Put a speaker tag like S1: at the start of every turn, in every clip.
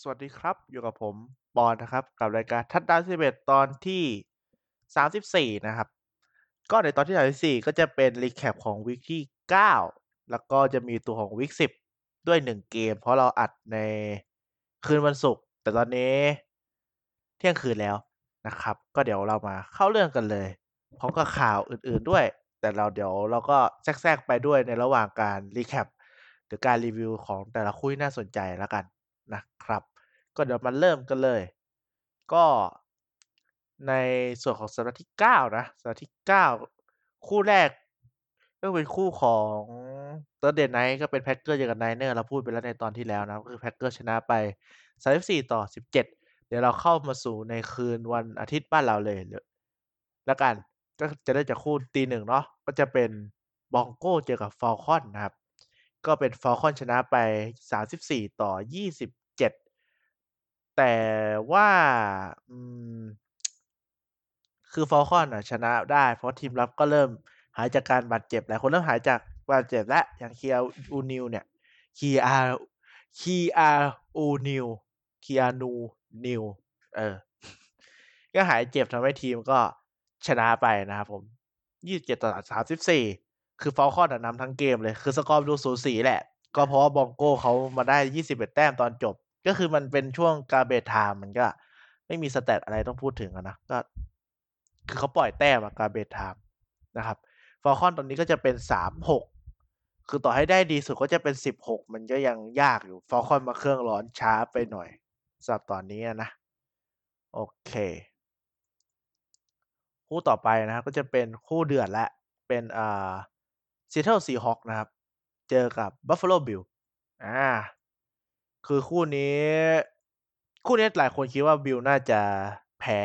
S1: สวัสดีครับ อยู่กับผมปอนนะครับ กับรายการทัดดาว11ตอนที่34นะครับ ก็ในตอนที่34ก็จะเป็น recap ของ week ที่9แล้วก็จะมีตัวของ week 10ด้วย1เกม เพราะเราอัดในคืนวันศุกร์แต่ตอนนี้เที่ยงคืนแล้วนะครับ ก็เดี๋ยวเรามาเข้าเรื่องกันเลยพร้อมกับข่าวอื่น ๆด้วย แต่เราเดี๋ยวเราก็แทรกๆไปด้วยในระหว่างการ recapหรือการรีวิวของแต่ละคู่ที่น่าสนใจแล้วกัน นะครับ ก็เดี๋ยวมาเริ่มกันเลย ก็ในส่วนของสัปดาห์ที่ 9 นะสัปดาห์ที่ 9 คู่แรก ก็เป็นคู่ของ Thursday Night ก็เป็น Packers เจอกับ Niners เราพูดไปแล้วในตอนที่แล้วนะ ก็คือ Packers ชนะไป 34 ต่อ 17 เดี๋ยวเราเข้ามาสู่ในคืนวันอาทิตย์บ้านเราเลยแล้วกันก็จะได้จากคู่ตีหนึ่งเนาะก็จะเป็นBroncos เจอกับฟ a ลคอนนะครับ ก็เป็นฟ a ลคอนชนะไป 34 ต่อ 27แต่ว่าคือฟ a ลคอนอะชนะได้ เพราะทีมรับก็เริ่มหายจากการบาดเจ็บหลายคนเริ่มหายจากบาดเจ็บแล้วอย่าง Keanu Neal เนี่ย Keanu Keanu Neal Keanu Neal เออ ก็หายเจ็บทำให้ทีมก็ชนะไปนะครับผม27ต่อ34คือ Falcons นำทั้งเกมเลย คือสกอร์ดูสูสีแหละ ก็เพราะว่า Broncos เขามาได้21แต้มตอนจบ ก็คือมันเป็นช่วง garbage time มันก็ ไม่มี stat อะไรต้องพูดถึงนะก็ คือเขาปล่อยแต้ม garbage time นะครับ Falcons ตอนนี้ก็จะเป็น3-6คือต่อให้ได้ดีสุดก็จะเป็น16มันก็ยังยากอยู่ Falcons มาเครื่องร้อนช้าไปหน่อยสำหรับตอนนี้นะโอเค คู่ต่อไปนะครับก็จะเป็นคู่เดือดและเป็นอ่า Seattle Seahawks นะครับ เจอกับ Buffalo Bills อ่า คือคู่นี้ คู่นี้หลายคนคิดว่า Bills น่าจะแพ้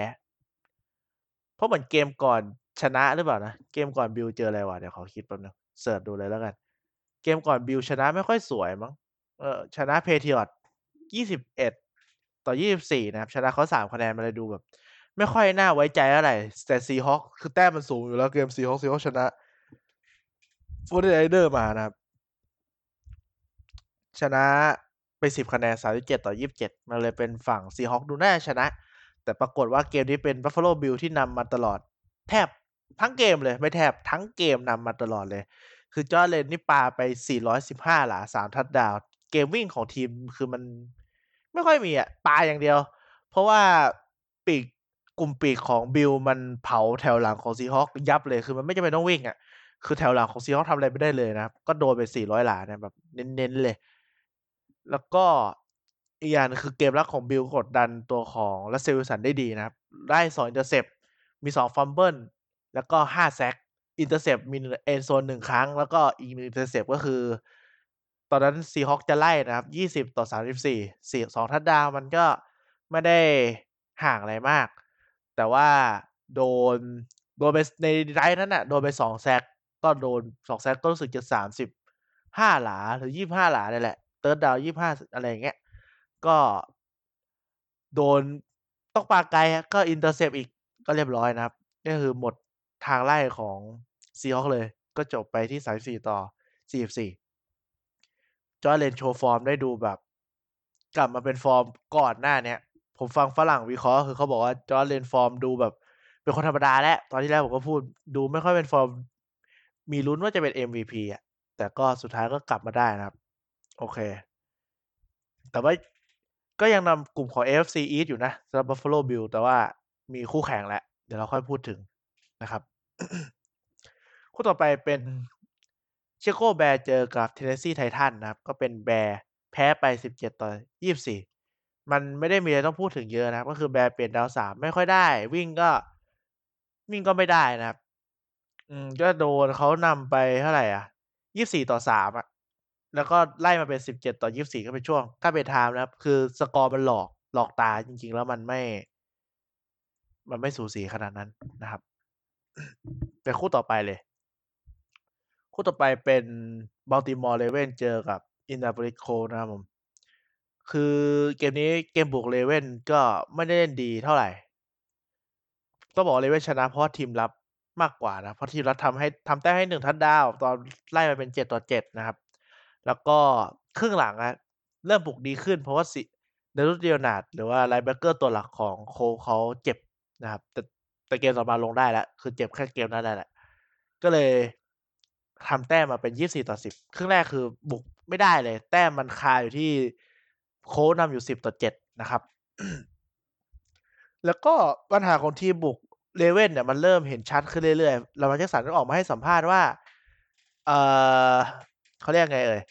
S1: เพราะเหมือนเกมก่อนชนะหรือเปล่านะ เกมก่อน Bills เจออะไรวะเดี๋ยวขอคิดแป๊บนึง search ดูเลยแล้วกัน เกมก่อน Bills ชนะไม่ค่อยสวยมั้งเออชนะ Patriots 21ต่อ24นะครับ ชนะเขา3คะแนนมาเลยดูแบบ ไม่ค่อยน่าไว้ใจอะไรแต่ Seahawks คือแต้มมันสูงอยู่แล้วเกม Seahawks Seahawks ชนะ 49ers มานะครับ ชนะ ไป10คะแนน37ต่อ27มันเลยเป็นฝั่ง Seahawks ดูน่าชนะ แต่ปรากฏว่าเกมนี้เป็น Buffalo Bill ที่นำมาตลอด แทบทั้งเกมเลยไม่แทบทั้งเกมนำมาตลอดเลย คือ Josh Allen นี่ปาไป 415 หลา 3 ทัดดาว เกมวิ่งของทีมคือมันไม่ค่อยมีอะปาอย่างเดียว เพราะว่าปีกกลุ่มปีกของ Bills มันเผาแถวหลังของ Seahawks ยับเลยคือมันไม่จำเป็นต้องวิ่งอะคือแถวหลังของ Seahawks ทำอะไรไม่ได้เลยนะก็โดนไป 400 หลาเนี่ยแบบเน้นๆเลย แล้วก็อีกอย่างคือเกมรับของ Bills กดดันตัวของ Russell Wilson ได้ดีนะครับ ได้2 interceptมี2 fumble แล้วก็5 sack intercept มี end zone หนึ่งครั้ง แล้วก็อีกหนึ่ง intercept ก็คือ ตอนนั้น Seahawks จะไล่นะครับ20ต่อ34 4 2ทัดดาวมันก็ไม่ได้ห่างอะไรมาก แต่ว่าโดนโดนไปในไรนั้นน่ะโดนไป2 sack ก็โดน2 sack ก็รู้สึกจะ35หลาหรือ25หลาเนี่ยแหละ third down 25อะไรอย่างเงี้ย ก็โดนต้องปาไกลก็ intercept อีกก็เรียบร้อยนะครับนี่คือหมดทางไล่ของ Seahawks เลย ก็จบไปที่34ต่อ44 Josh Allen โชว์ฟอร์มได้ดูแบบ กลับมาเป็นฟอร์มก่อนหน้าเนี้ย ผมฟังฝรั่งวิเคราะห์คือเขาบอกว่า Josh Allen ฟอร์มดูแบบ เป็นคนธรรมดาแล้ว ตอนที่แรกผมก็พูดดูไม่ค่อยเป็นฟอร์ม มีลุ้นว่าจะเป็น MVP อะแต่ก็สุดท้ายก็กลับมาได้นะครับ โอเค แต่ว่าก็ยังนำกลุ่มของ AFC East อยู่นะสำหรับ Buffalo Bill แต่ว่ามีคู่แข่งแล้ว เดี๋ยวเราค่อยพูดถึงนะครับ คู่ต่อไปเป็น Chicago Bears เจอกับ Tennessee Titans นะครับ ก็เป็น Bears แพ้ไป 17 ต่อ 24 มันไม่ได้มีอะไรต้องพูดถึงเยอะนะก็คือ Bears เปลี่ยน down สามไม่ค่อยได้ วิ่งก็วิ่งก็ไม่ได้นะครับ อืมก็โดนเขานำไปเท่าไหร่อะ 24 ต่อ3อะ แล้วก็ไล่มาเป็น 17 ต่อ 24 ก็เป็นช่วง garbage time นะครับ คือสกอร์มันหลอกหลอกตาจริง ๆ แล้วมันไม่ มันไม่สูสีขนาดนั้นนะครับไปคู่ต่อไปเลย คู่ต่อไปเป็น Baltimore Ravens เจอกับ Indianapolis Colts นะครับผม คือเกมนี้เกมบุก Ravens ก็ไม่ได้เล่นดีเท่าไหร่ ต้องบอกเลเว่นชนะเพราะทีมรับมากกว่านะ เพราะทีมรับทำให้ทำแต้มให้หนึ่งทัดดาว ตอนไล่มาเป็นเจ็ดต่อเจ็ดนะครับ แล้วก็ครึ่งหลังอะเริ่มบุกดีขึ้นเพราะว่าสิ Darius Leonard หรือว่า Linebacker ตัวหลักของ Colts เขาเจ็บนะครับ แต่แต่เกมต่อมาลงได้แล้วคือเจ็บแค่เกมนั้นแหละ ก็เลยทำแต้มมาเป็น 24-10 ครึ่งแรกคือบุกไม่ได้เลย แต้มมันคาอยู่ที่ Colts นำอยู่ 10-7นะครับ แล้วก็ปัญหาของทีมบุก Ravens เนี่ยมันเริ่มเห็นชัดขึ้นเรื่อยๆ Lamar Jackson ก็ออกมาให้สัมภาษณ์ว่า เอ่อ เขาเรียกไงเอ่ย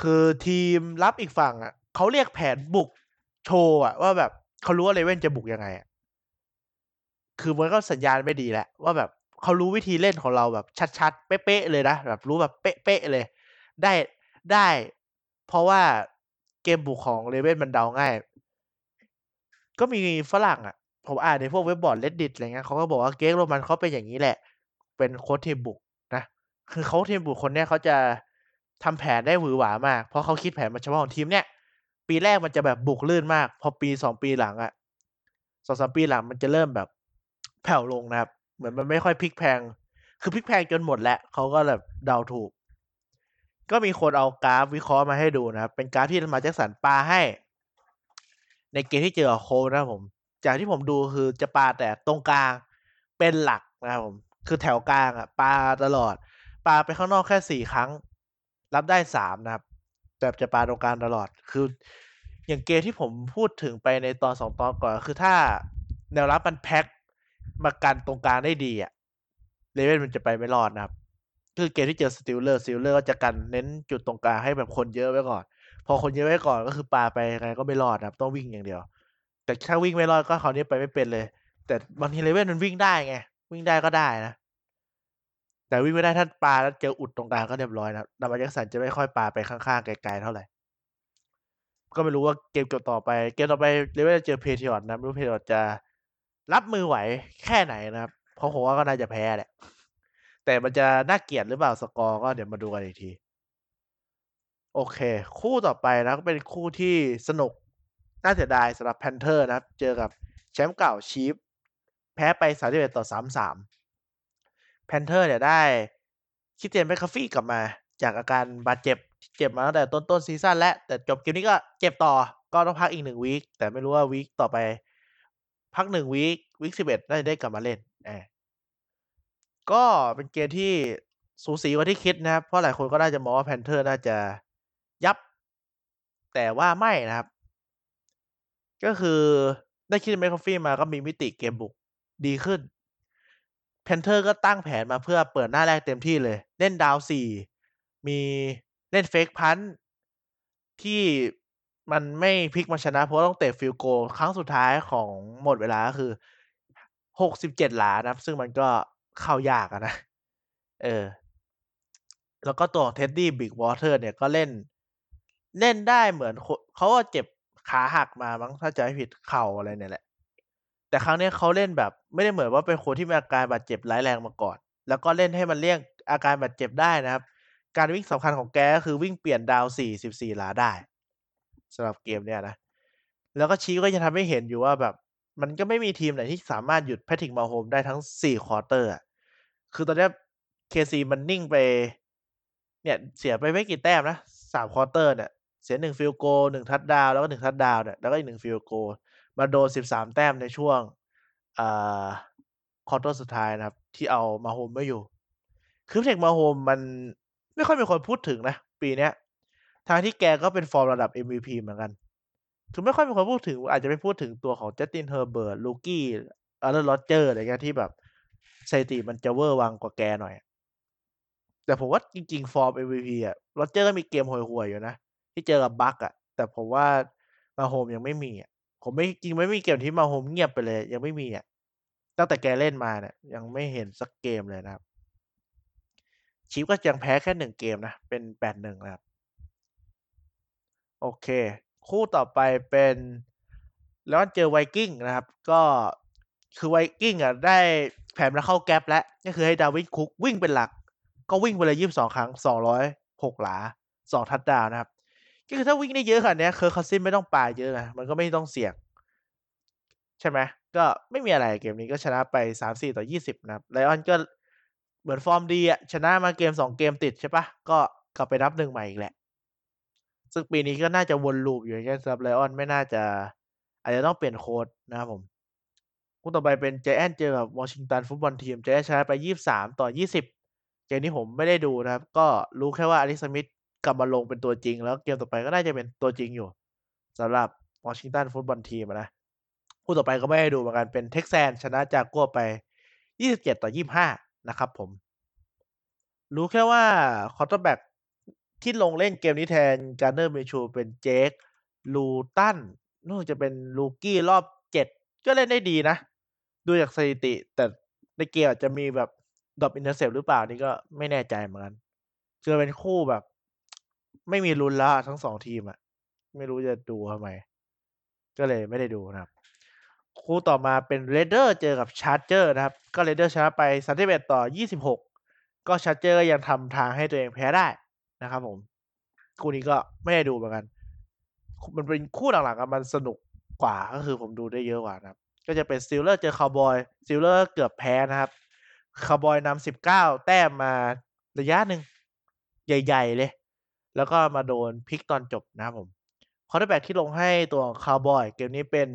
S1: คือทีมรับอีกฝั่งอะเขาเรียกแผนบุกโชว์อะว่าแบบเขารู้ว่า Ravens จะบุกยังไงอะคือมันก็สัญญาณไม่ดีแหล้วว่าแบบเขารู้วิธีเล่นของเราแบบชัดๆ เป๊ะๆเลยนะแบบรู้แบบเป๊ะๆเลย ได้ได้ เพราะว่าเกมบุกของ Ravens มันเดาง่าย ก็มีฝรั่งอะ ผมอ่านในพวกเว็บบอร์ด Reddit อะไรเงี้ยเขาก็บอกว่า Greg Roman เขาเป็นอย่างงี้แหละ เป็นโค้ชทีมบุกนะคือโคชทีมบุกคนเนี้ยเขาจะ ทำแผนได้หวือหวามาก เพราะเขาคิดแผนมาเฉพาะของทีมเนี้ยปีแรกมันจะแบบบุกลื่นมาก พอปี2ปีหลังอะ2-3ปีหลังมันจะเริ่มแบบแผ่วลงนะครับ เหมือนมันไม่ค่อยพลิกแพง คือพลิกแพงจนหมดแล้วเขาก็แบบเดาถูก ก็มีคนเอากราฟวิเคราะห์มาให้ดูนะครับ เป็นกราฟที่ Lamar Jackson ปาให้ ในเกมที่เจอกับ Colts นะครับผม จากที่ผมดูคือจะปาแต่ตรงกลางเป็นหลักนะครับผม คือแถวกลางอะปาตลอด ปาไปข้างนอกแค่4ครั้ง รับได้3นะครับแต่จะปาตรงกลางตลอด คือ อย่างเกมที่ผมพูดถึงไปในตอน2ตอนก่อน คือถ้าแนวรับมันแพ็กมากันตรงกลางได้ดีอะ Ravens มันจะไปไม่รอดนะครับ คือเกมที่เจอ Steelers Steelers ก็จะกันเน้นจุดตรงกลางให้แบบคนเยอะไว้ก่อน พอคนเยอะไว้ก่อนก็คือปาไปยังไงก็ไม่รอดนะครับ ต้องวิ่งอย่างเดียว แต่ถ้าวิ่งไม่รอดก็คราวนี้ไปไม่เป็นเลย แต่บางที Ravens มันวิ่งได้ไง วิ่งได้ก็ได้นะ แต่วิ่งไม่ได้ถ้านปลาแล้วเจออุดตรงกลางก็เรียบร้อยนะครับ Lamar Jackson จะไม่ค่อยปลาไปข้างๆไกลๆเท่าไหร่ ก็ไม่รู้ว่าเกมจบต่อไป เกมต่อไป Ravens จะเจอ Patriots นะไม่รู้ Patriots จะรับมือไหวแค่ไหนนะครับ เพราะผมว่าก็น่าจะแพ้แหละ แต่มันจะน่าเกลียดหรือเปล่าสกอร์ก็เดี๋ยวมาดูกันอีกที โอเค คู่ต่อไปนะก็เป็นคู่ที่สนุกน่าเสียดายสำหรับ Panther นะครับ เจอกับแชมป์เก่า Chiefs แพ้ไป31-33 Panther Panther เนี่ยได้ Christian McCaffrey กลับมา จากอาการบาดเจ็บเจ็บมาตั้งแต่ต้นๆซีซั่นแล้วแต่จบเกมนี้ก็เจ็บต่อก็ต้องพักอีก1วีกแต่ไม่รู้ว่าวีกต่อไป พัก1วีกวีก11น่าจะได้กลับมาเล่นอาก็เป็นเกมที่สูสีกว่าที่คิดนะครับ เพราะหลายคนก็น่าจะมองว่า Panther น่าจะยับ แต่ว่าไม่นะครับ ก็คือได้ Christian McCaffrey มาก็มีมิติเกมบุกดีขึ้น Panther ก็ตั้งแผนมาเพื่อเปิดหน้าแรกเต็มที่เลย เล่นดาวน์4มีเล่น Fake Punt ที่มันไม่พลิกมาชนะเพราะต้องเตะฟีลโกลครั้งสุดท้ายของหมดเวลาก็คือ67หลานะซึ่งมันก็เข้ายากนะ เออ แล้วก็ตัวของ Teddy Bridgewater เนี่ยก็เล่น เล่นได้เหมือนเขาเจ็บขาหักมามั้งถ้าจำไม่ผิดเข่าอะไรเนี่ยแหละ แต่ครั้งนี้เขาเล่นแบบ ไม่ได้เหมือนว่าเป็นคนที่มีอาการบาดเจ็บร้ายแรงมาก่อน แล้วก็เล่นให้มันเลี่ยงอาการบาดเจ็บได้นะครับ การวิ่งสำคัญของแกก็คือวิ่งเปลี่ยน down 4 14 หลาได้สำหรับเกมเนี้ยนะ แล้วก็ Chiefs ก็จะทำให้เห็นอยู่ว่าแบบ มันก็ไม่มีทีมไหนที่สามารถหยุด Patrick Mahomes ได้ทั้ง 4 quarter อะคือตอนเนี้ย KC มันนิ่งไป เนี่ยเสียไปไม่กี่แต้มนะ3 quarter เนี่ยเสีย1 field goal 1 touchdown แล้วก็1 touchdown เนี่ยแล้วก็อีก1 field goal มาโดน 13 แต้มในช่วงอ่าควอเตอร์สุดท้ายนะครับ ที่เอา Mahomes ไม่อยู่ คือ Patrick Mahomes มันไม่ค่อยมีคนพูดถึงนะ ปีเนี้ยทั้งที่แกก็เป็นฟอร์มระดับ MVP เหมือนกัน คือไม่ค่อยมีคนพูดถึง อาจจะไปพูดถึงตัวของ Justin Herbert Rookie Aaron Rodgers อร์อะไรเงี้ยที่แบบสถิติมันจะเวอร์วังกว่าแกหน่อย แต่ผมว่าจริง ๆ ฟอร์ม MVP อะ Rodgers ก็มีเกมห่วยๆอยู่นะ ที่เจอกับ Bucks อะแต่ผมว่า Mahomes ยังไม่มีอะ ผมไม่จริงไม่มีเกมที่ Mahomes เงียบไปเลย ยังไม่มีอะตั้งแต่แกเล่นมาเนี่ย ยังไม่เห็นสักเกมเลยนะครับ Chiefs ก็ยังแพ้แค่1เกมนะ เป็น8-1นะครับ โอเค คู่ต่อไปเป็น Lions เจอ Vikings นะครับ ก็คือ Vikings อะได้แผนมาเข้าแก๊ปแล้วก็คือให้ Dalvin Cook วิ่งเป็นหลัก ก็วิ่งไปเลย22ครั้ง206หกหลา2ทัชดาวนะครับ ก็คือถ้าวิ่งได้เยอะขนาดนี้ย Kirk Cousins ไม่ต้องปาเยอะไงมันก็ไม่ต้องเสี่ยง ใช่ไหมก็ไม่มีอะไรเกมนี้ก็ชนะไป34-20นะครับ Lions ก็เหมือนฟอร์มดีอะชนะมาเกม2เกมติดใช่ปล่าก็กลับไปนับ1ใหม่อีกแหละ ซึ่งปีนี้ก็น่าจะวน loop อยู่อย่างเงี้ยสำหรับ Lions ไม่น่าจะ อาจจะต้องเปลี่ยนโค้ชนะครับผมคู่ต่อไปเป็น Giants เจอกับ Washington Football Team Giants ชนะไป23-20เกมนี้ผมไม่ได้ดูนะครับ ก็รู้แค่ว่า Alex Smith ก ลับมาลงเป็นตัวจริง แล้วเกมต่อไปก็น่าจะเป็นตัวจริงอยู่สำหรับ Washington Football Team อะนะคู่ต่อไปก็ไม่ได้ดูเหมือนกันเป็น Texans ชนะ Jaguars ไป 27-25 นะครับผม รู้แค่ว่า Quarterback ที่ลงเล่นเกมนี้แทน Gardner Minshew เป็น Jake Luton รู้สึกจะเป็น Rookie รอบ 7 ก็เล่นได้ดีนะ ดูจากสถิติ แต่ในเกมอาจจะมีแบบ drop intercept หรือเปล่านี่ก็ไม่แน่ใจเหมือนกันคือเป็นคู่แบบ ไม่มีลุ้นละทั้ง2ทีมอะไม่รู้จะดูทำไม ก็เลยไม่ได้ดูนะครับ คู่ต่อมาเป็น Raiders เจอกับ Chargers นะครับ ก็ Raiders ชนะไป31-26ก็ Chargers ก็ยังทำทางให้ตัวเองแพ้ได้นะครับผม คู่นี้ก็ไม่ได้ดูเหมือนกัน มันเป็นคู่หลังๆมันสนุกกว่าก็คือผมดูได้เยอะกว่านะครับ ก็จะเป็น Steelers เจอ Cowboys Steelers เกือบแพ้นะครับ Cowboys นำ19แต้มมาระยะหนึ่งใหญ่ ๆ เลย แล้วก็มาโดนพลิกตอนจบนะครับผม Quarterback ที่ลงให้ตัวของ Cowboys เกมนี้เป็น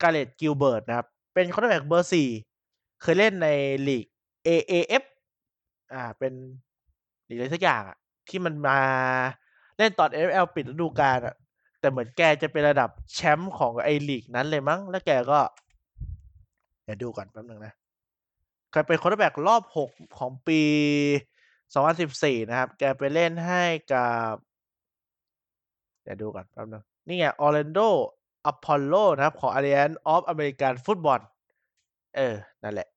S1: Garrett Gilbert นะครับ เป็น Quarterback เบอร์4เคยเล่นในลีก AAF อ่าเป็นลีกอะไรสักอย่างอะที่มันมาเล่นตอน NFL ปิดฤดูกาลอะแต่เหมือนแกจะเป็นระดับแชมป์ของไอ้ลีกนั้นเลยมั้ง แล้วแกก็ เดี๋ยวดูก่อนแป๊บหนึ่งนะแกเป็น Quarterback รอบ6ของปี 2014 นะครับ แกไปเล่นให้กับ เดี๋ยวดูก่อนแป๊บหนึ่งนี่ไง Orlando Apollo นะครับ ของ Alliance of American Football เออ นั่นแหละ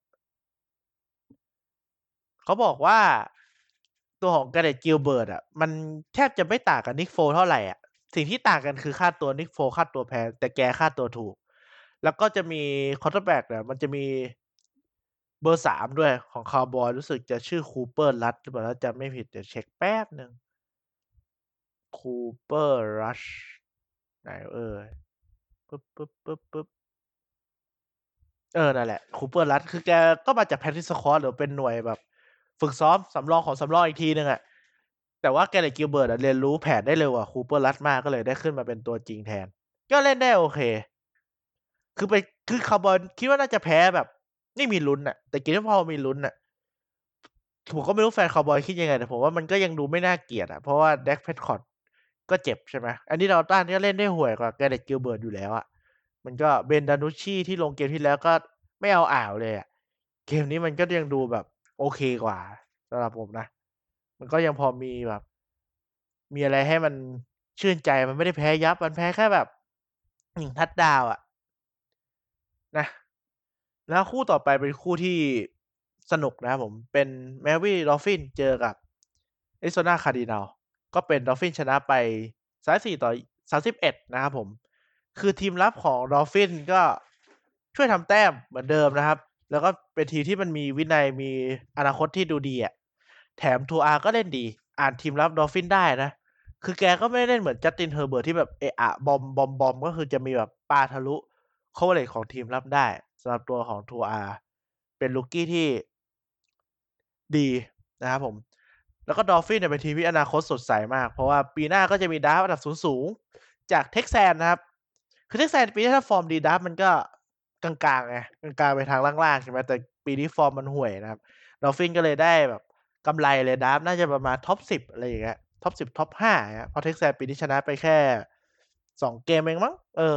S1: เขาบอกว่าตัวของ Garrett Gilbert อะ มันแทบจะไม่ต่างกับ Nick Foles เท่าไหร่อะ สิ่งที่ต่างกันคือค่าตัว Nick Foles ค่าตัวแพง แต่แกค่าตัวถูก แล้วก็จะมี Quarterback เนี่ยมันจะมี เบอร์3ด้วยของ Cowboys รู้สึกจะชื่อ Cooper Rush หรือเปล่าถ้าจำไม่ผิด เดี๋ยวเช็กแป๊บหนึ่ง Cooper Rush ไหนเอ่ยปึ๊บๆๆๆเออ นั่นแหละ Cooper Rush คือแกก็มาจาก Practice Squad หรือเป็นหน่วยแบบ ฝึกซ้อมสำรองของสำรองอีกทีหนึ่งอะแต่ว่า Garrett Gilbert อะเรียนรู้แผนได้เร็วกว่า Cooper Rush มากก็เลยได้ขึ้นมาเป็นตัวจริงแทน ก็เล่นได้โอเค คือไปคือ Cowboys คิดว่าน่าจะแพ้แบบ ไม่มีลุ้นอะแต่กมนี้พอมีลุ้นอะผมก็ไม่รู้แฟน Cowboys คิดยังไง แต่ผมว่ามันก็ยังดูไม่น่าเกลียดอะเพราะว่า Dak Prescott ก็เจ็บใช่ไหม Andy Dalton ก็เล่นได้ห่วยกว่า Garrett Gilbert อยู่แล้วอะมันก็ Ben DiNucci ที่ลงเกมที่แล้วก็ไม่เอาอ่าวเลยอะเกมนี้มันก็ยังดูแบบโอเคกว่าสำหรับผมนะ มันก็ยังพอมีแบบ มีอะไรให้มันชื่นใจมันไม่ได้แพ้ยับ มันแพ้แค่แบบ1ทัชดาวอะนะ แล้วคู่ต่อไปเป็นคู่ที่สนุกนะครับผม เป็น Miami Dolphins เจอกับ Arizona Cardinals ก็เป็น Dolphins ชนะไป34-31นะครับผม คือทีมรับของ Dolphins ก็ช่วยทำแต้มเหมือนเดิมนะครับ แล้วก็เป็นทีมที่มันมีวินัยมีอนาคตที่ดูดีอะแถม Tua ก็เล่นดี อ่านทีมรับ Dolphins ได้นะ คือแกก็ไม่ได้เล่นเหมือน Justin Herbert ที่แบบเอะอะบอมบอมๆก็คือจะมีแบบปาทะลุ coverage ของทีมรับได้ สำหรับตัวของ Tua เป็น Rookie ที่ดีนะครับผม แล้วก็ Dolphins เนี่ยเป็นทีมที่อนาคตสดใสมาก เพราะว่าปีหน้าก็จะมี Draft อันดับสูงจาก Texans นะครับ คือ Texans ปีนี้ถ้าฟอร์มดี Draft มันก็กลางๆไงกลางๆไปทางล่างๆใช่ไหมแต่ปีนี้ฟอร์มมันห่วยนะครับ Dolphins ก็เลยได้แบบกำไรเลย Draft น่าจะประมาณ Top 10อะไรอย่างเงี้ย Top 10 Top 5อย่างเงี้ยเพราะ Texans ปีนี้ชนะไปแค่2เกมเองมั้งเออ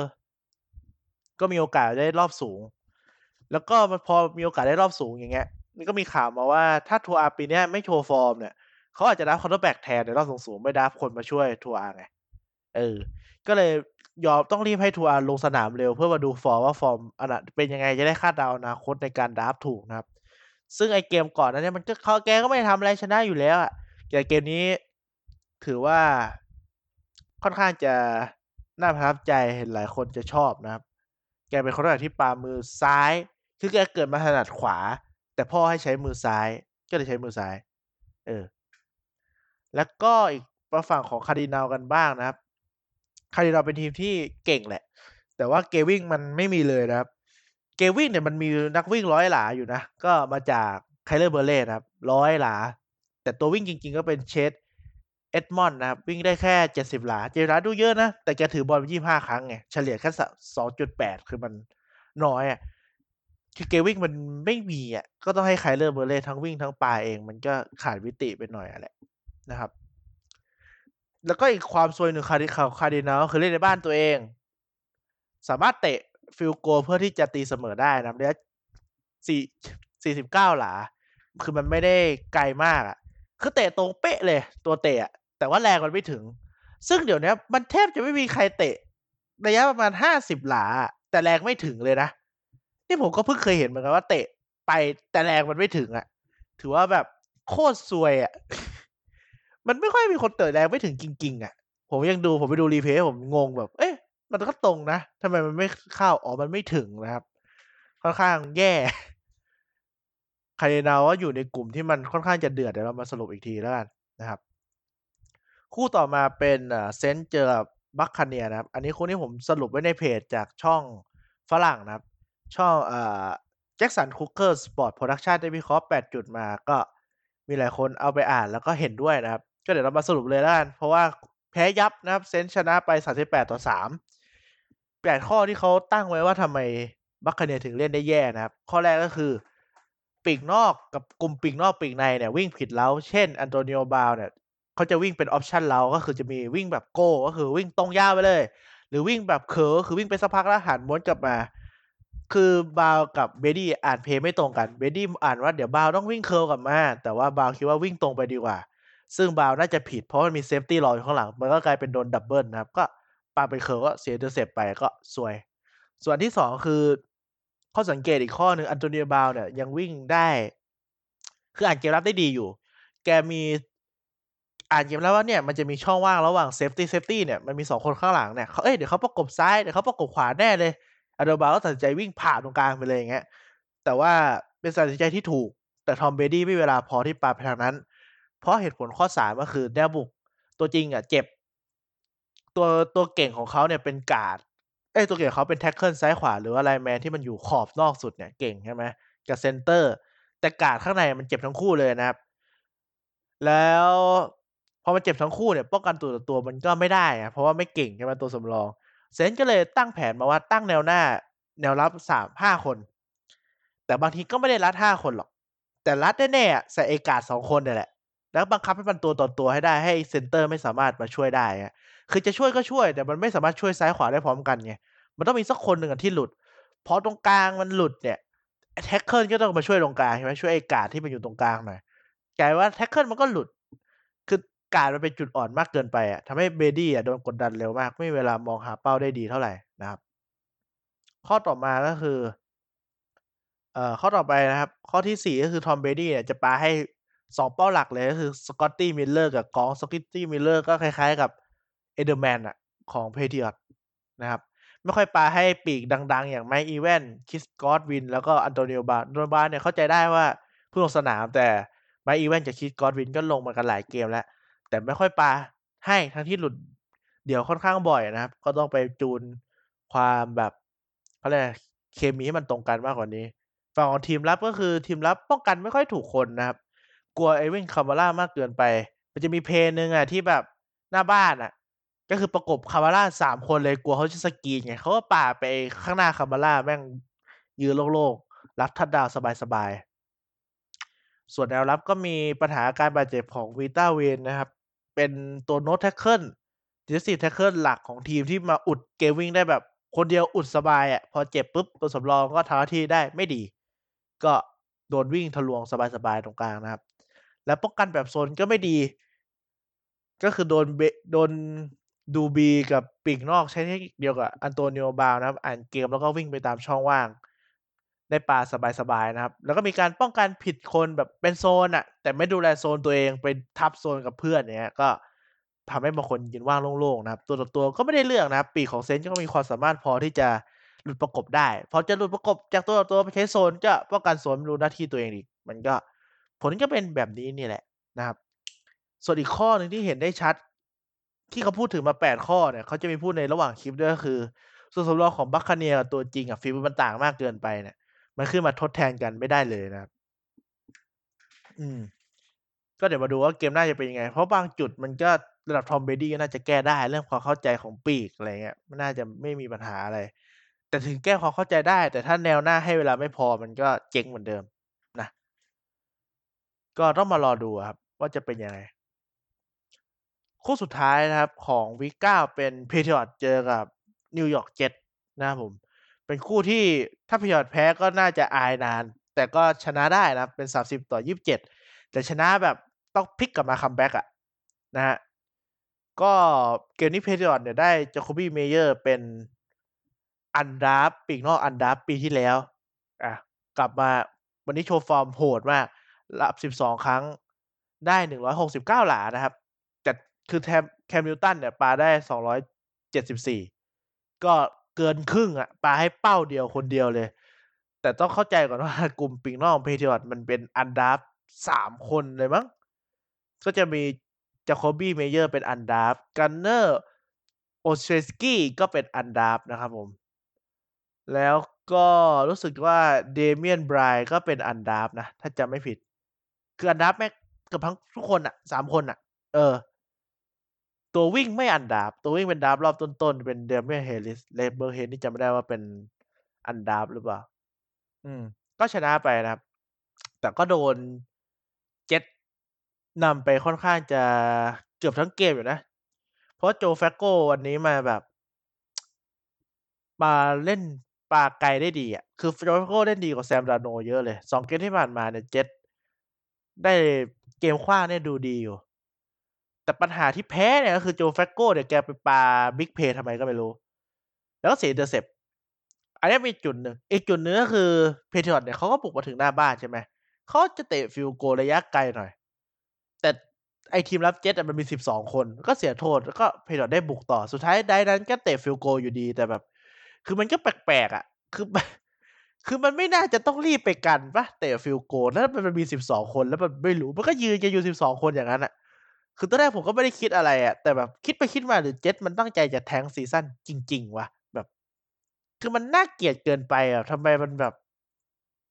S1: ก็มีโอกาสได้รอบสูง แล้วก็พอมีโอกาสได้รอบสูงอย่างเงี้ยมันก็มีข่าวมาว่าถ้า Tua ปีนี้ไม่โชว์ฟอร์มเนี่ยเขาอาจจะ Draft Quarterback แทนในรอบสูงๆไม่ Draft คนมาช่วย Tua ไงเออ ก็เลยยอมต้องรีบให้ Tua ลงสนามเร็วเพื่อมาดูฟอร์มว่าฟอร์มมันน่ะเป็นยังไงจะได้คาดเดาอนาคตในการ Draft ถูกนะครับ ซึ่งไอเกมก่อนหน้าเนี้ยมันก็เขาแกก็ไม่ได้ทำอะไรชนะอยู่แล้วอะแต่เกมนี้ถือว่าค่อนข้างจะน่าประทับใจเห็นหลายคนจะชอบนะครับ แกเป็น Quarterback ที่ปามือซ้าย คือแกเกิดมาถนัดขวา แต่พ่อให้ใช้มือซ้าย ก็เลยใช้มือซ้าย เออ แล้วก็อีกมาฝั่งของ Cardinals กันบ้างนะครับ Cardinals เป็นทีมที่เก่งแหละ แต่ว่าเกวิ่งมันไม่มีเลยนะครับ เกวิ่งเนี่ยมันมีนักวิ่ง100หลาอยู่นะ ก็มาจาก Kyler Murray นะครับ100หลา แต่ตัววิ่งจริง ๆ ก็เป็น Chase เอ็ดมอนด์นะครับ วิ่งได้แค่ 70 หลา70หลาดูเยอะนะ แต่แกถือบอลไป25 ครั้งไง เฉลี่ยแค่ 2.8 คือมันน้อยอะ คือแกวิ่งมันไม่มีอะ ก็ต้องให้ Kyler Murray ทั้งวิ่งทั้งปาเอง มันก็ขาดมิติไปหน่อยอะแหละนะครับ แล้วก็อีกความซวยหนึ่งคาร์ดิของ Cardinals คือเล่นในบ้านตัวเอง สามารถเตะ field goal เพื่อที่จะตีเสมอได้นะครับระยะ4 49หลา คือมันไม่ได้ไกลมากอะคือเตะตรงเป๊ะเลย ตัวเตะ แต่ว่าแรงมันไม่ถึง ซึ่งเดี๋ยวนี้มันแทบจะไม่มีใครเตะ ระยะประมาณ50หลา แต่แรงไม่ถึงเลยนะ นี่ผมก็เพิ่งเคยเห็นเหมือนกันว่าเตะไปแต่แรงมันไม่ถึงอะถือว่าแบบโคตรซวยอะมันไม่ค่อยมีคนเตะแรงไม่ถึงจริงๆอะผมยังดูผมไปดู replay ผมงงแบบ เอ๊ะ มันก็ตรงนะทำไมมันไม่เข้าอ๋อมันไม่ถึงนะครับ ค่อนข้างแย่ Cardinals ก็อยู่ในกลุ่มที่มันค่อนข้างจะเดือดเดี๋ยวเรามาสรุปอีกทีแล้วกันนะครับ คู่ต่อมาเป็นเอ่อ Saints เจอกับ Buccaneers นะครับ อันนี้คู่นี้ผมสรุปไว้ในเพจจากช่องฝรั่งนะครับ ช่องเอ่อ Jackson Cooker Sport Production ได้วิเคราะห์ 8 จุดมาก็มีหลายคนเอาไปอ่านแล้วก็เห็นด้วยนะครับ ก็เดี๋ยวเรามาสรุปเลยแล้วกัน เพราะว่าแพ้ยับนะครับ Saints ชนะไป 38-3 8 ข้อที่เขาตั้งไว้ว่าทำไม Buccaneers ถึงเล่นได้แย่นะครับ ข้อแรกก็คือ ปีกนอกกับกลุ่มปีกนอกปีกในเนี่ยวิ่งผิดเร้าเช่น Antonio Brown เนี่ยเขาจะวิ่งเป็นออปชันเร้าก็คือจะมีวิ่งแบบ Go ก็คือวิ่งตรงยาวไปเลย หรือวิ่งแบบ Curl ก็คือวิ่งไปสักพักแล้วหันม้วนกลับมา คือ Brown กับ Brady อ่าน play ไม่ตรงกัน Brady อ่านว่าเดี๋ยว Brown ต้องวิ่ง Curl กลับมา แต่ว่า Brown คิดว่าวิ่งตรงไปดีกว่า ซึ่ง Brown น่าจะผิดเพราะมันมี safety รออยู่ข้างหลัง มันก็กลายเป็นโดน double นะครับ ก็ปาไป Curl ก็เสีย intercept ไปก็ซวย ส่วนที่2คือ ข้อสังเกตอีกข้อหนึ่ง Antonio Brown เนี่ยยังวิ่งได้ คืออ่านเกมรับได้ดีอยู่ แกมีอ่านเกมรับว่าเนี่ยมันจะมีช่องว่างระหว่าง safety safety เนี่ยมันมี2คนข้างหลังเนี่ยเขาเอ๊ยเดี๋ยวเขาประกบซ้ายเดี๋ยวเขาประกบขวาแน่เลย Antonio Brown ก็ตัดสินใจวิ่งผ่าตรงกลางไปเลยอย่างเงี้ย แต่ว่าเป็นตัดสินใจที่ถูก แต่ Tom Brady ไม่เวลาพอที่ปาไปทางนั้น เพราะเหตุผลข้อ3ก็คือแนวบุก ตัวจริงอะเจ็บ ตัวตัวเก่งของเขาเนี่ยเป็นกาดเอ๊ยตัวเก่งของเขาเป็น tackle ซ้ายขวา หรือว่า lineman ที่มันอยู่ขอบนอกสุดเนี่ยเก่งใช่ไหมกับ center แต่กาดข้างในมันเจ็บทั้งคู่เลยนะครับ แล้วพอมันเจ็บทั้งคู่เนี่ยป้องกันตัวต่อตัวมันก็ไม่ได้ไงเพราะว่าไม่เก่งใช่ไหมตัวสำรอง Saints ก็เลยตั้งแผนมาว่าตั้งแนวหน้า แนวรับ3 5คน แต่บางทีก็ไม่ได้รัด5คนหรอก แต่รัดแน่ๆใส่ไอ้การ์ด2คนเนี่ยแหละ แล้วบังคับให้มันตัวต่อตัวให้ได้ให้เซนเตอร์ไม่สามารถมาช่วยได้คือจะช่วยก็ช่วย แต่มันไม่สามารถช่วยซ้ายขวาได้พร้อมกันไงมันต้องมีสักคนหนึ่งที่หลุดพอตรงกลางมันหลุดเนี่ย tackle ก็ต้องมาช่วยตรงกลางใช่ไหมช่วยไอ้กาดที่มันอยู่ตรงกลางหน่อยกลายว่า tackle มันก็หลุด การ์ดมันเป็นจุดอ่อนมากเกินไปอะทำให้ Brady อะโดนกดดันเร็วมาก ไม่มีเวลามองหาเป้าได้ดีเท่าไหร่นะครับ ข้อต่อมาก็คือเอ่อข้อต่อไปนะครับ ข้อที่4ก็คือ Tom Brady เนี่ยจะปาให้2เป้าหลักเลยก็คือ Scotty Miller กับ Gronk Scotty Miller ก็คล้ายๆกับ Edelman อะของ Patriots นะครับ ไม่ค่อยปาให้ปีกดัง ๆ อย่าง Mike Evans Chris Godwin แล้วก็ Antonio Brown Antonio Brown เนี่ยเข้าใจได้ว่าเพิ่งลงสนามแต่ Mike Evans กับ Chris Godwin ก็ลงมากันหลายเกมแล้ว แต่ไม่ค่อยปาให้ทั้งที่หลุดเดี่ยวค่อนข้างบ่อยนะครับ ก็ต้องไปจูนความแบบเขาเรียกอะไรเคมีให้มันตรงกันมากกว่านี้ ฝั่งของทีมรับก็คือทีมรับป้องกันไม่ค่อยถูกคนนะครับ กลัว Alvin Kamara มากเกินไป มันจะมีเพลย์หนึ่งอะที่แบบหน้าบ้านอะ ก็คือประกบ Kamara 3คนเลยกลัวเขาจะสกีนไงเขาก็ปาไปข้างหน้า Kamara แม่งยืนโล่งๆรับทัชดาวสบายๆส่วนแนวรับก็มีปัญหาการบาดเจ็บของ Vita Vea นะครับ เป็นตัว nose tackle defensive tackle หลักของทีมที่มาอุดเกมวิ่งได้แบบ คนเดียวอุดสบายอะพอเจ็บปุ๊บตัวสำรองก็ทำหน้าที่ได้ไม่ดี ก็โดนวิ่งทะลวงสบายๆตรงกลางนะครับ แล้วป้องกันแบบโซนก็ไม่ดี ก็คือโดนเบโดน Doobie กับปีกนอกใช้เทคนิคเดียวกับ Antonio Brown นะครับ อ่านเกมแล้วก็วิ่งไปตามช่องว่าง ได้ปลาสบายๆนะครับ แล้วก็มีการป้องกันผิดคนแบบเป็นโซนอะแต่ไม่ดูแลโซนตัวเองไปทับโซนกับเพื่อนเงี้ยก็ทำให้บางคนยืนว่างโล่งๆนะครับ ตัวต่อตัวก็ไม่ได้เรื่องนะครับ ปีกของ Saints ก็มีความสามารถพอที่จะหลุดประกบได้ พอจะหลุดประกบจากตัวต่อตัวไปใช้โซนก็ป้องกันโซนไม่รู้หน้าที่ตัวเองอีกมันก็ผลก็เป็นแบบนี้นี่แหละนะครับ ส่วนอีกข้อหนึ่งที่เห็นได้ชัด ที่เขาพูดถึงมา 8 ข้อเนี่ยเขาจะมีพูดในระหว่างคลิปด้วยก็คือ ส่วนสำรองของ Buccaneers กับตัวจริงอะฝีมันต่างมากเกินไปเนี่ย มันขึ้นมาทดแทนกันไม่ได้เลยนะครับ อืม ก็เดี๋ยวมาดูว่าเกมหน้าจะเป็นยังไง เพราะบางจุดมันก็ระดับ Tom Brady ก็น่าจะแก้ได้เรื่องความเข้าใจของปีกอะไรเงี้ยมันน่าจะไม่มีปัญหาอะไร แต่ถึงแก้ความเข้าใจได้ แต่ถ้าแนวหน้าให้เวลาไม่พอมันก็เจ๊งเหมือนเดิมนะ ก็ต้องมารอดูครับ ว่าจะเป็นยังไงคู่สุดท้ายนะครับของ week 9เป็น Patriots เจอกับ New York Jets นะครับผม เป็นคู่ที่ถ้า Patriots แพ้ก็น่าจะอายนาน แต่ก็ชนะได้นะครับเป็น 30-27 แต่ชนะแบบต้องพลิกกลับมา comeback อะนะครับก็เกมนี้ Patriots เนี่ยได้ Jakobi Meyers เป็น Undraft ปีกนอก Undraft ปีที่แล้วอะกลับมาวันนี้โชว์ฟอร์มโหดมากรับ 12 ครั้งได้ 169 หลานะครับแต่คือแทม Cam Newton เนี่ยปาได้ 274 ก็ เกินครึ่งอะปาให้เป้าเดียวคนเดียวเลย แต่ต้องเข้าใจก่อนว่ากลุ่มปีกนอกของ Patriots มันเป็น Undraft 3คนเลยมั้ง ก็จะมี Jakobi Meyers เป็น Undraft Gunner Olszewski ก็เป็น Undraft นะครับผม แล้วก็รู้สึกว่า Damian Bryant ก็เป็น Undraft นะ ถ้าจำไม่ผิด คือ Undraft แม่งเกือบทั้งทุกคนอะ3คนน่ะเออ ตัววิ่งไม่ Undraft ตัววิ่งเป็น Draft รอบต้นๆ เป็น Damien Harris Leatherhead นี่จำไม่ได้ว่าเป็น Undraft หรือเปล่า อืม ก็ชนะไปนะครับ แต่ก็โดน Jets นำไปค่อนข้างจะเกือบทั้งเกมอยู่นะ เพราะ Joe Flacco วันนี้มาแบบ มาเล่นปาไกลได้ดีอะคือ Joe Flacco เล่นดีกว่า Sam Darnold เยอะเลย2เกมที่ผ่านมาเนี่ย Jets ได้เกมขว้างเนี่ยดูดีอยู่ แต่ปัญหาที่แพ้เนี่ยก็คือ Joe Flacco เนี่ยแกไปปา Big Play ทำไมก็ไม่รู้ แล้วก็เสีย Intercept อันนี้มีจุดหนึ่ง อีกจุดหนึ่งก็คือ Patriots เนี่ยเขาก็บุกมาถึงหน้าบ้านใช่ไหม เขาจะเตะ Field Goal ระยะไกลหน่อย แต่ไอทีมรับ Jets อะมันมี12คน ก็เสียโทษ แล้วก็ Patriots ได้บุกต่อ สุดท้ายไดรฟ์นั้นก็เตะ Field Goal อยู่ดี แต่แบบ คือมันก็แปลกๆอะคือ คือมันไม่น่าจะต้องรีบไปกันปล่าเตะ Field Goal แล้วมันมันมี12คน แล้วมันไม่รู้ มันก็ยืนกันอยู่12คนอย่างงั้นน่ะ คือตอนแรกผมก็ไม่ได้คิดอะไรอะแต่แบบคิดไปคิดมาหรือ Jets มันตั้งใจจะ tank ซีซั่นจริง ๆ วะ แบบ คือมันน่าเกลียดเกินไปอะทำไมมันแบบ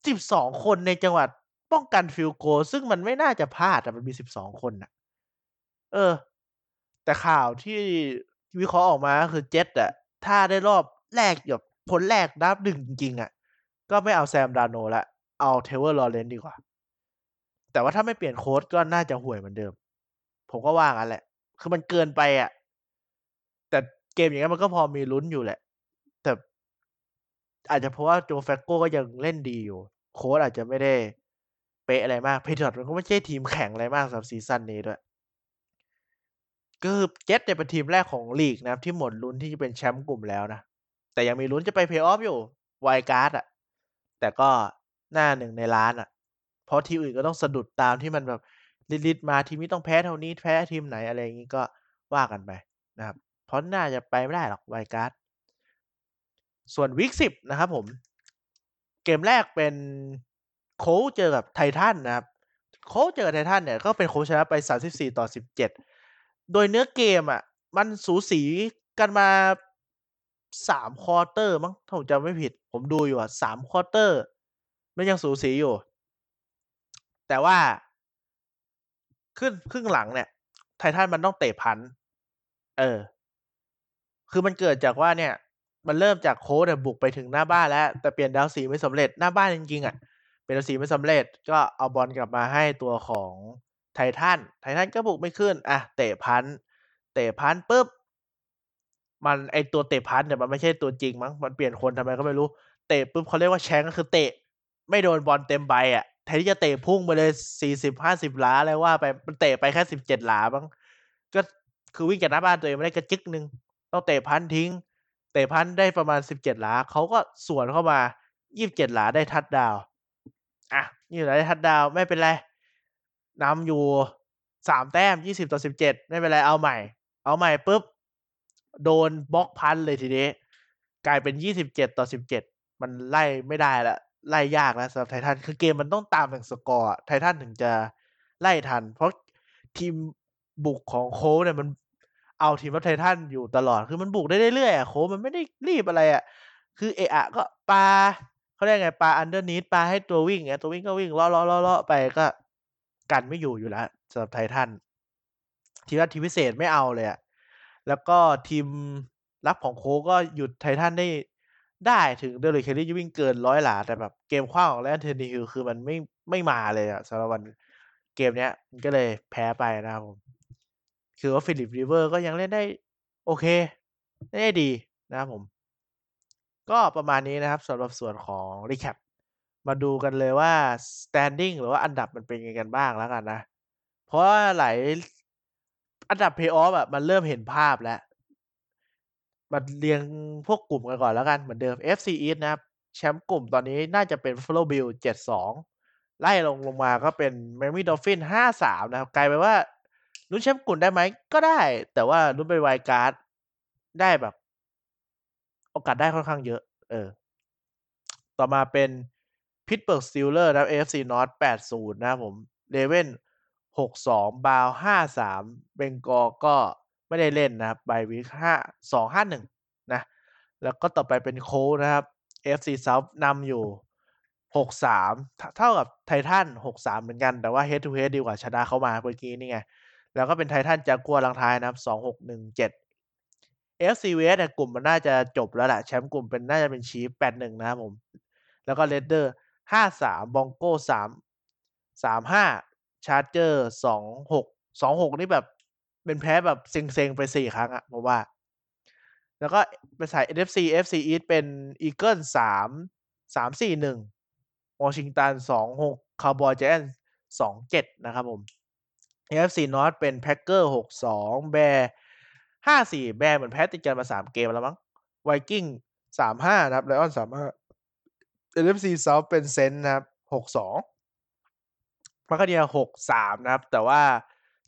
S1: 12คนในจังหวะป้องกัน Field Goal ซึ่งมันไม่น่าจะพลาดอะมันมี12คนน่ะเออ แต่ข่าวที่วิเคราะห์ออกมาคือ Jets อะถ้าได้รอบแรกแบบผลแรก Draft 1จริงๆอะก็ไม่เอา Sam Darnold แล้วเอา Trevor Lawrence ดีกว่า แต่ว่าถ้าไม่เปลี่ยนโคชก็น่าจะห่วยเหมือนเดิม ผมก็ว่างั้นแหละ คือมันเกินไปอะแต่เกมอย่างเงี้มันก็พอมีลุ้นอยู่แหละ แต่อาจจะเพราะว่า Joe Flacco ก็ยังเล่นดีอยู่ โคชอาจจะไม่ได้เป๊ะอะไรมาก Patriots มันก็ไม่ใช่ทีมแข็งอะไรมากสำหรับซีซั่นนี้ด้วยก็คือ Jets เนี่ยเป็นทีมแรกของลีกนะครับ ที่หมดลุ้นที่จะเป็นแชมป์กลุ่มแล้วนะ แต่ยังมีลุ้นจะไป Play-off อยู่ Wild Card อะแต่ก็หน้า1ในล้านอะ เพราะทีมอื่นก็ต้องสะดุดตามที่มันแบบ list ๆมาทีมนี้ต้องแพ้เท่านี้แพ้ทีมไหนอะไรอย่างงี้ก็ว่ากันไปนะครับ เพราะน่าจะไปไม่ได้หรอก Wild Card ส่วน week 10นะครับผม เกมแรกเป็น Colts เจอกับ Titans นะครับ Colts เจอกับ Titans เนี่ยก็เป็น Colts ชนะไป 34-17 โดยเนื้อเกมอะมันสูสีกันมา3ควอเตอร์มั้งถ้าผมจำไม่ผิด ผมดูอยู่อะ3ควอเตอร์ มันยังสูสีอยู่ แต่ว่า ครึ่งครึ่งหลังเนี่ย Titans มันต้องเตะ punt เออ คือมันเกิดจากว่าเนี่ย มันเริ่มจาก Colts เนี่ยบุกไปถึงหน้าบ้านแล้ว แต่เปลี่ยนดาวน์4ไม่สำเร็จหน้าบ้านจริงๆอะ เปลี่ยนดาวน์4ไม่สำเร็จ ก็เอาบอลกลับมาให้ตัวของ Titans Titans ก็บุกไม่ขึ้น อะ เตะ punt เตะ punt ปุ๊บ มันไอตัวเตะ punt เนี่ยมันไม่ใช่ตัวจริงมั้ง มันเปลี่ยนคนทำไมก็ไม่รู้ เตะปุ๊บเขาเรียกว่า Shank ก็คือเตะ ไม่โดนบอลเต็มใบอะ ทนที่จะเตะพุ่งไปเลย40-50หลาอะไรว่าไปมันเตะไปแค่17หลามั้งก็คือวิ่งจากหน้าบ้านตัวเองมาได้กระจึกหนึ่งต้องเตะ punt ทิ้ง เตะ punt ได้ประมาณ17หลาเขาก็สวนเข้ามา27หลาได้ทัชดาวน์อะ27หลาได้ทัชดาวไม่เป็นไรนำอยู่3แต้ม20-17ไม่เป็นไรเอาใหม่ เอาใหม่ปุ๊บโดนบล็อก punt เลยทีนี้กลายเป็น27-17มันไล่ไม่ได้ล้ว ไล่ยากแล้วสำหรับ Titans คือเกมมันต้องตามอย่างสกอร์อะ Titans ถึงจะไล่ทัน เพราะทีมบุกของ Colts เนี่ยมันเอาทีมรับ Titans อยู่ตลอดคือมันบุกได้เรื่อยๆอะ Colts มันไม่ได้รีบอะไรอะคือเอะอะก็ปลาเขาเรียกไงปลา underneath ปลาให้ตัววิ่งอย่างตัววิ่งก็วิ่งเลาะๆๆไปก็กันไม่อยู่อยู่แล้วสำหรับ Titans ทีมรับทีมพิเศษไม่เอาเลยอะแล้วก็ทีมรับของ Colts ก็หยุด Titans ได้ ได้ถึง Derrick Henry จะวิ่งเกินร้อยหลา แต่แบบเกมขว้างของ Ryan Tannehill คือมันไม่ไม่มาเลยอะสำหรับวันเกมเนี้ย มันก็เลยแพ้ไปนะครับผม คือว่า Philip Rivers ก็ยังเล่นได้โอเคเล่นได้ดีนะครับผม ก็ประมาณนี้นะครับสำหรับส่วนของ Recap มาดูกันเลยว่า Standing หรือว่าอันดับมันเป็นยังไงกันบ้างแล้วกันนะ เพราะว่าหลายอันดับ Playoff อะมันเริ่มเห็นภาพแล้ว มาเรียงพวกกลุ่มกันก่อนแล้วกันเหมือนเดิม FC East นะครับแชมป์กลุ่มตอนนี้น่าจะเป็น Buffalo Bill 7-2 ไล่ลงลงมาก็เป็น Miami Dolphin 5-3 นะครับ กลายเป็นว่าลุ้นแชมป์กลุ่มได้ไหมก็ได้ แต่ว่าลุ้นไปไวการ์ดได้แบบ โอกาสได้ค่อนข้างเยอะ เออ ต่อมาเป็น Pittsburgh Steelers นะครับ AFC North 8-0 นะครับผม Ravens 6-2 Browns 5-3 Bengals ก็ ไม่ได้เล่นนะครับ bye week 5 2-5-1นะแล้วก็ต่อไปเป็น Colts นะครับ FC South นำอยู่ 6-3เท่าเท่ากับไททัน6-3 เหมือนกัน แต่ว่า head to head ดีกว่าชนะเขามาเมื่อกี้นี่ไง แล้วก็เป็นไททันจากกัวลังท้ายนะครับ 2-6-1-7 AFC West เนี่ยกลุ่มมันน่าจะจบแล้วแหละ แชมป์กลุ่มเป็นน่าจะเป็น Chiefs 8-1 นะครับผม แล้วก็ Raiders 5-3 Broncos 3 3-5 Chargers 2-6 2-6 นี่แบบ เป็นแพ้แบบเซ็งๆ ไปสี่ครั้งอะผมว่า แล้วก็ไป็นสาย NFC FC East เป็น Eagle สามสามสี่หนึ่งวอชิงตันสองหกคาร์บอยแจนสองเจ็ดนะครับผม AFC North เป็น Packers หกสอง Bears ห้าสี่ Bears เหมือนแพ้ติดกันมาสามเกมแล้วมั้ง Vikings สามห้านะครับ Lions สามห้า NFC South เป็น Saints นะครับหกสอง Buccaneers หกสามนะครับ แต่ว่า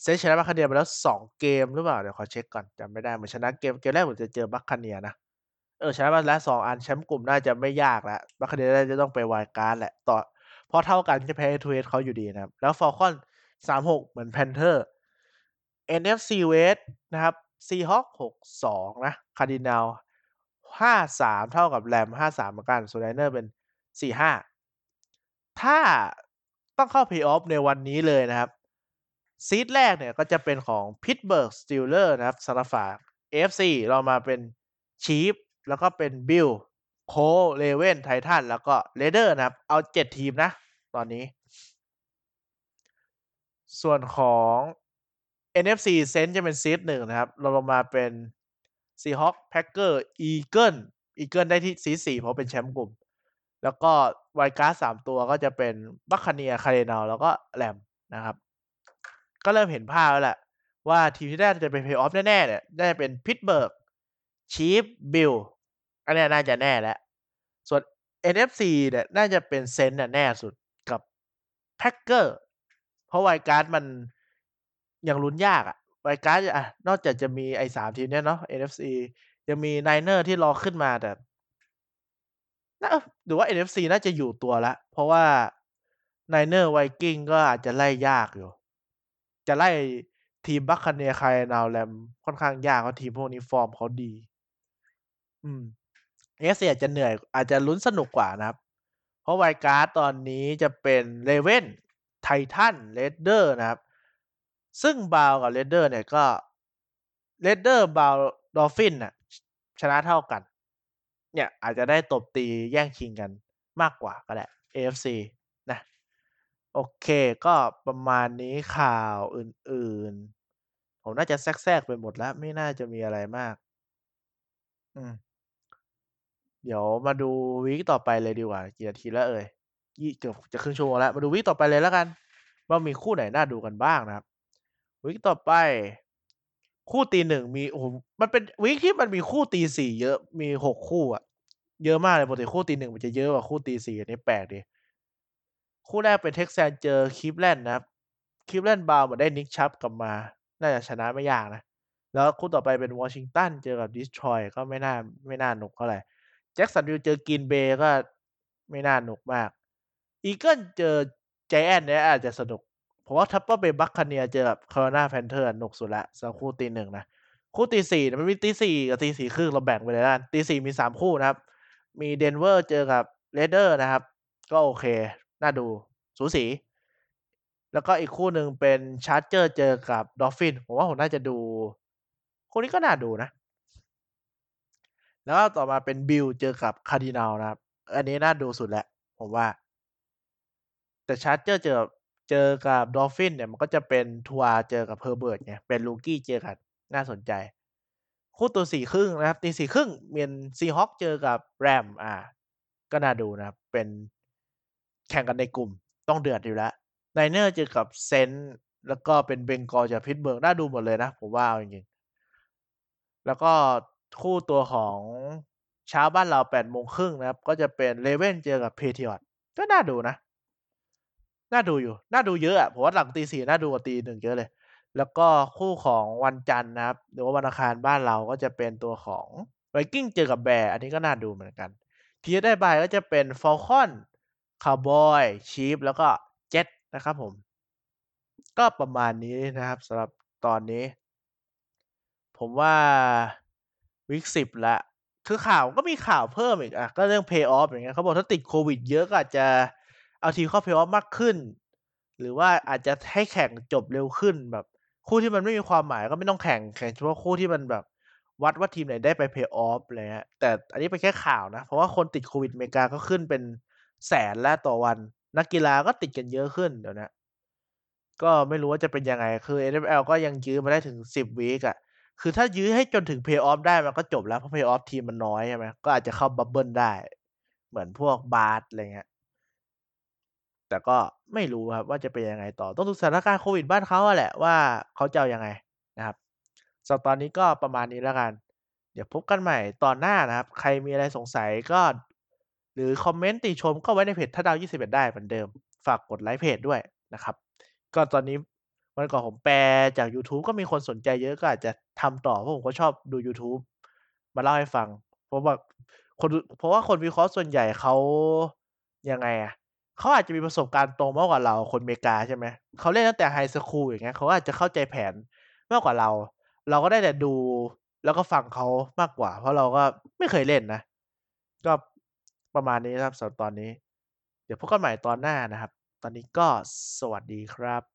S1: Saints ชนะ Buccaneers ไปแล้ว2เกมหรือเปล่า เดี๋ยวขอเช็กก่อนจำไม่ได้เหมือนชนะเกมเกมแรกเหมือนจะเจอ Buccaneers นะเออชนะมาแล้ว2อันแชมป์กลุ่มน่าจะไม่ยากแล้ว Buccaneers น่าจะต้องไป Wild Card แหละต่อเพราะเท่ากันจะแพ้ Head to Head เขาอยู่ดีนะครับ แล้ว Falcons 3-6เหมือน Panther NFC West นะครับ Seahawks 6-2นะ Cardinals 5-3เท่ากับ Rams 5-3เหมือนกันส่วน Niners เป็น4-5ถ้าต้องเข้า Playoff ในวันนี้เลยนะครับ ซีดแรกเนี่ยก็จะเป็นของ Pittsburgh Steelers นะครับสำหรับฝั่ง AFC เรามาเป็น Chiefs แล้วก็เป็น Bills Colts Ravens Titans แล้วก็ Raiders นะครับ เอา7ทีมนะ ตอนนี้ ส่วนของ NFC Saints จะเป็นซีด1นะครับ เราลงมาเป็น Seahawks Packers Eagles Eagles ได้ที่ซีด4เพราะเป็นแชมป์กลุ่ม แล้วก็ไวการ์ด3ตัวก็จะเป็น Buccaneers Cardinals แล้วก็ Rams นะครับ ก็เริ่มเห็นภาพแล้วแหละว่าทีมที่ได้จะเป็น Playoff แน่ๆเนี่ยน่าจะเป็น Pittsburgh Chiefs Bills อันนี้น่าจะแน่แล้ว ส่วน NFC เนี่ยน่าจะเป็น Saints น่ะแน่สุดกับ Packers เพราะไวการ์ดมันยังลุ้นยากอะไวการ์ดอะนอกจากจะมีไอ้3ทีมเนี้ยเนาะ NFC ยังมี Niners ที่รอขึ้นมาแต่น่าหรือว่า NFC น่าจะอยู่ตัวแล้วเพราะว่า Niners Viking ก็อาจจะไล่ยากอยู่ จะไล่ทีม Buccaneers Cardinals Rams ค่อนข้างยากเพราะทีมพวกนี้ฟอร์มเขาดี อืม AFC อาจจะเหนื่อยอาจจะลุ้นสนุกกว่านะครับ เพราะไวการ์ดตอนนี้จะเป็น Ravens Titan Raider นะครับ ซึ่งบาวกับ Raider เนี่ยก็ Raider บาว Dolphin น่ะชนะเท่ากัน เนี่ยอาจจะได้ตบตีแย่งชิงกันมากกว่าก็ได้ AFC โอเค ก็ประมาณนี้ข่าวอื่น ๆ ผมน่าจะแทรก ๆ ไปหมดแล้ว ไม่น่าจะมีอะไรมาก อืม เดี๋ยวมาดูวีกต่อไปเลยดีกว่า กี่นาทีแล้วเอ่ย ยี่ เกือบจะครึ่งชั่วโมงแล้ว มาดูวีกต่อไปเลยแล้วกัน ว่ามีคู่ไหนน่าดูกันบ้างนะครับ วีกต่อไป คู่ตีหนึ่งมี โอ้โห มันเป็นวีคที่มันมีคู่ตีสี่เยอะ มีหกคู่อะ เยอะมากเลย ปกติคู่ตีหนึ่งมันจะเยอะกว่าคู่ตีสี่อันนี้แปลกดี คู่แรกเป็น Texans เจอ Cleveland นะครับ Cleveland Browns เหมือนได้ Nick Chubb กลับมา น่าจะชนะไม่ยากนะ แล้วคู่ต่อไปเป็นวอชิงตันเจอกับ Detroit ก็ไม่น่าไม่น่าหนุกเท่าไหร่ Jacksonville เจอ Green Bay ก็ไม่น่าหนุกมาก Eagles เจอ Giants เนี่ยอาจจะสนุก เพราะว่า Tampa Bay Buccaneers เจอกับ Carolina Panthers หนุกสุดละสำหรับคู่ตีหนึ่งนะคู่ตีสี่มันมีตีสี่กับตีสี่ครึ่งเราแบ่งไปเลยละตีสี่มีสามคู่นะครับ มีเดนเวอร์เจอกับเรเดอร์นะครับ ก็โอเค น่าดูสูสี แล้วก็อีกคู่หนึ่งเป็น Chargers เจอกับ Dolphins ผมว่าผมน่าจะดูคู่นี้ก็น่าดูนะ แล้วต่อมาเป็น Bills เจอกับ Cardinals นะครับ อันนี้น่าดูสุดแล้วผมว่า แต่ Chargers เจอเจอกับ Dolphins เนี่ยมันก็จะเป็น Tua เจอกับ Herbert ไงเนี่ยเป็น Rookie เจอกันน่าสนใจ คู่ตัว4:30นะครับตี4:30เป็น Seahawks เจอกับ Rams อาก็น่าดูนะครับ เป็น แข่งกันในกลุ่มต้องเดือดอยู่แล้ว Niners เจอกับ Saints แล้วก็เป็น Bengals เจอกับ Pittsburgh น่าดูหมดเลยนะ ผมว่าจริงๆแล้วก็คู่ตัวของเช้าบ้านเรา8:30นะครับ ก็จะเป็น Ravens เจอกับ Patriots ก็น่าดูนะ น่าดูอยู่ น่าดูเยอะอะผมว่าหลังตี4น่าดูกว่าตี1เยอะเลย แล้วก็คู่ของวันจันทร์นะครับ หรือว่าวันอังคารบ้านเราก็จะเป็นตัวของ Vikings เจอกับ Bears อันนี้ก็น่าดูเหมือนกัน ทีได้บายก็จะเป็นฟอลคอน Falcons Cowboys Chiefs แล้วก็ Jets นะครับผม ก็ประมาณนี้นะครับสำหรับตอนนี้ ผมว่าวีก10แล้วคือข่าวก็มีข่าวเพิ่มอีกอะ ก็เรื่อง Playoff อย่างเงี้ยเขาบอกถ้าติดโควิดเยอะก็อาจจะเอาทีมเข้า Playoff มากขึ้น หรือว่าอาจจะให้แข่งจบเร็วขึ้นแบบ คู่ที่มันไม่มีความหมายก็ไม่ต้องแข่งแข่งเฉพาะคู่ที่มันแบบวัดว่าทีมไหนได้ไป Playoff อะไรเงี้ยแต่อันนี้เป็นแค่ข่าวนะ เพราะว่าคนติดโควิดอเมริกาก็ขึ้นเป็น แสนแล้วต่อวัน นักกีฬาก็ติดกันเยอะขึ้นเดี๋ยวนี้ก็ไม่รู้ว่าจะเป็นยังไง คือ NFL ก็ยังยื้อมาได้ถึง10วีกอะคือถ้ายื้อให้จนถึง Playoff ได้มันก็จบแล้ว เพราะ Playoff ทีมมันน้อยใช่ไหมก็อาจจะเข้า Bubble ได้ เหมือนพวกบาสอะไรเงี้ยแต่ก็ไม่รู้ครับว่าจะเป็นยังไงต่อ ต้องดูสถานการณ์โควิดบ้านเขาอะแหละว่าเขาจะเอายังไงนะครับสำหรับตอนนี้ก็ประมาณนี้แล้วกัน เดี๋ยวพบกันใหม่ตอนหน้านะครับ ใครมีอะไรสงสัยก็ หรือคอมเมนต์ติชมก็ไว้ในเพจถ้าดาว 21 ได้เหมือนเดิม ฝากกดไลค์เพจด้วยนะครับ ก็ตอนนี้วันก่อนผมแปลจากยูทูบก็มีคนสนใจเยอะก็อาจจะทำต่อเพราะผมก็ชอบดูยูทูบมาเล่าให้ฟัง เพราะแบบคนเพราะว่าคนวิเคราะห์ส่วนใหญ่เขายังไงอะเขาอาจจะมีประสบการณ์ตรงมากกว่าเราคนเมกาใช่ไหมเขาเล่นตั้งแต่ไฮสคูลอย่างเงี้ยเขาอาจจะเข้าใจแผนมากกว่าเรา เราก็ได้แต่ดูแล้วก็ฟังเขามากกว่า เพราะเราก็ไม่เคยเล่นนะ ก็ ประมาณนี้นะครับสำหรับตอนนี้ เดี๋ยวพบกันใหม่ตอนหน้านะครับ ตอนนี้ก็สวัสดีครับ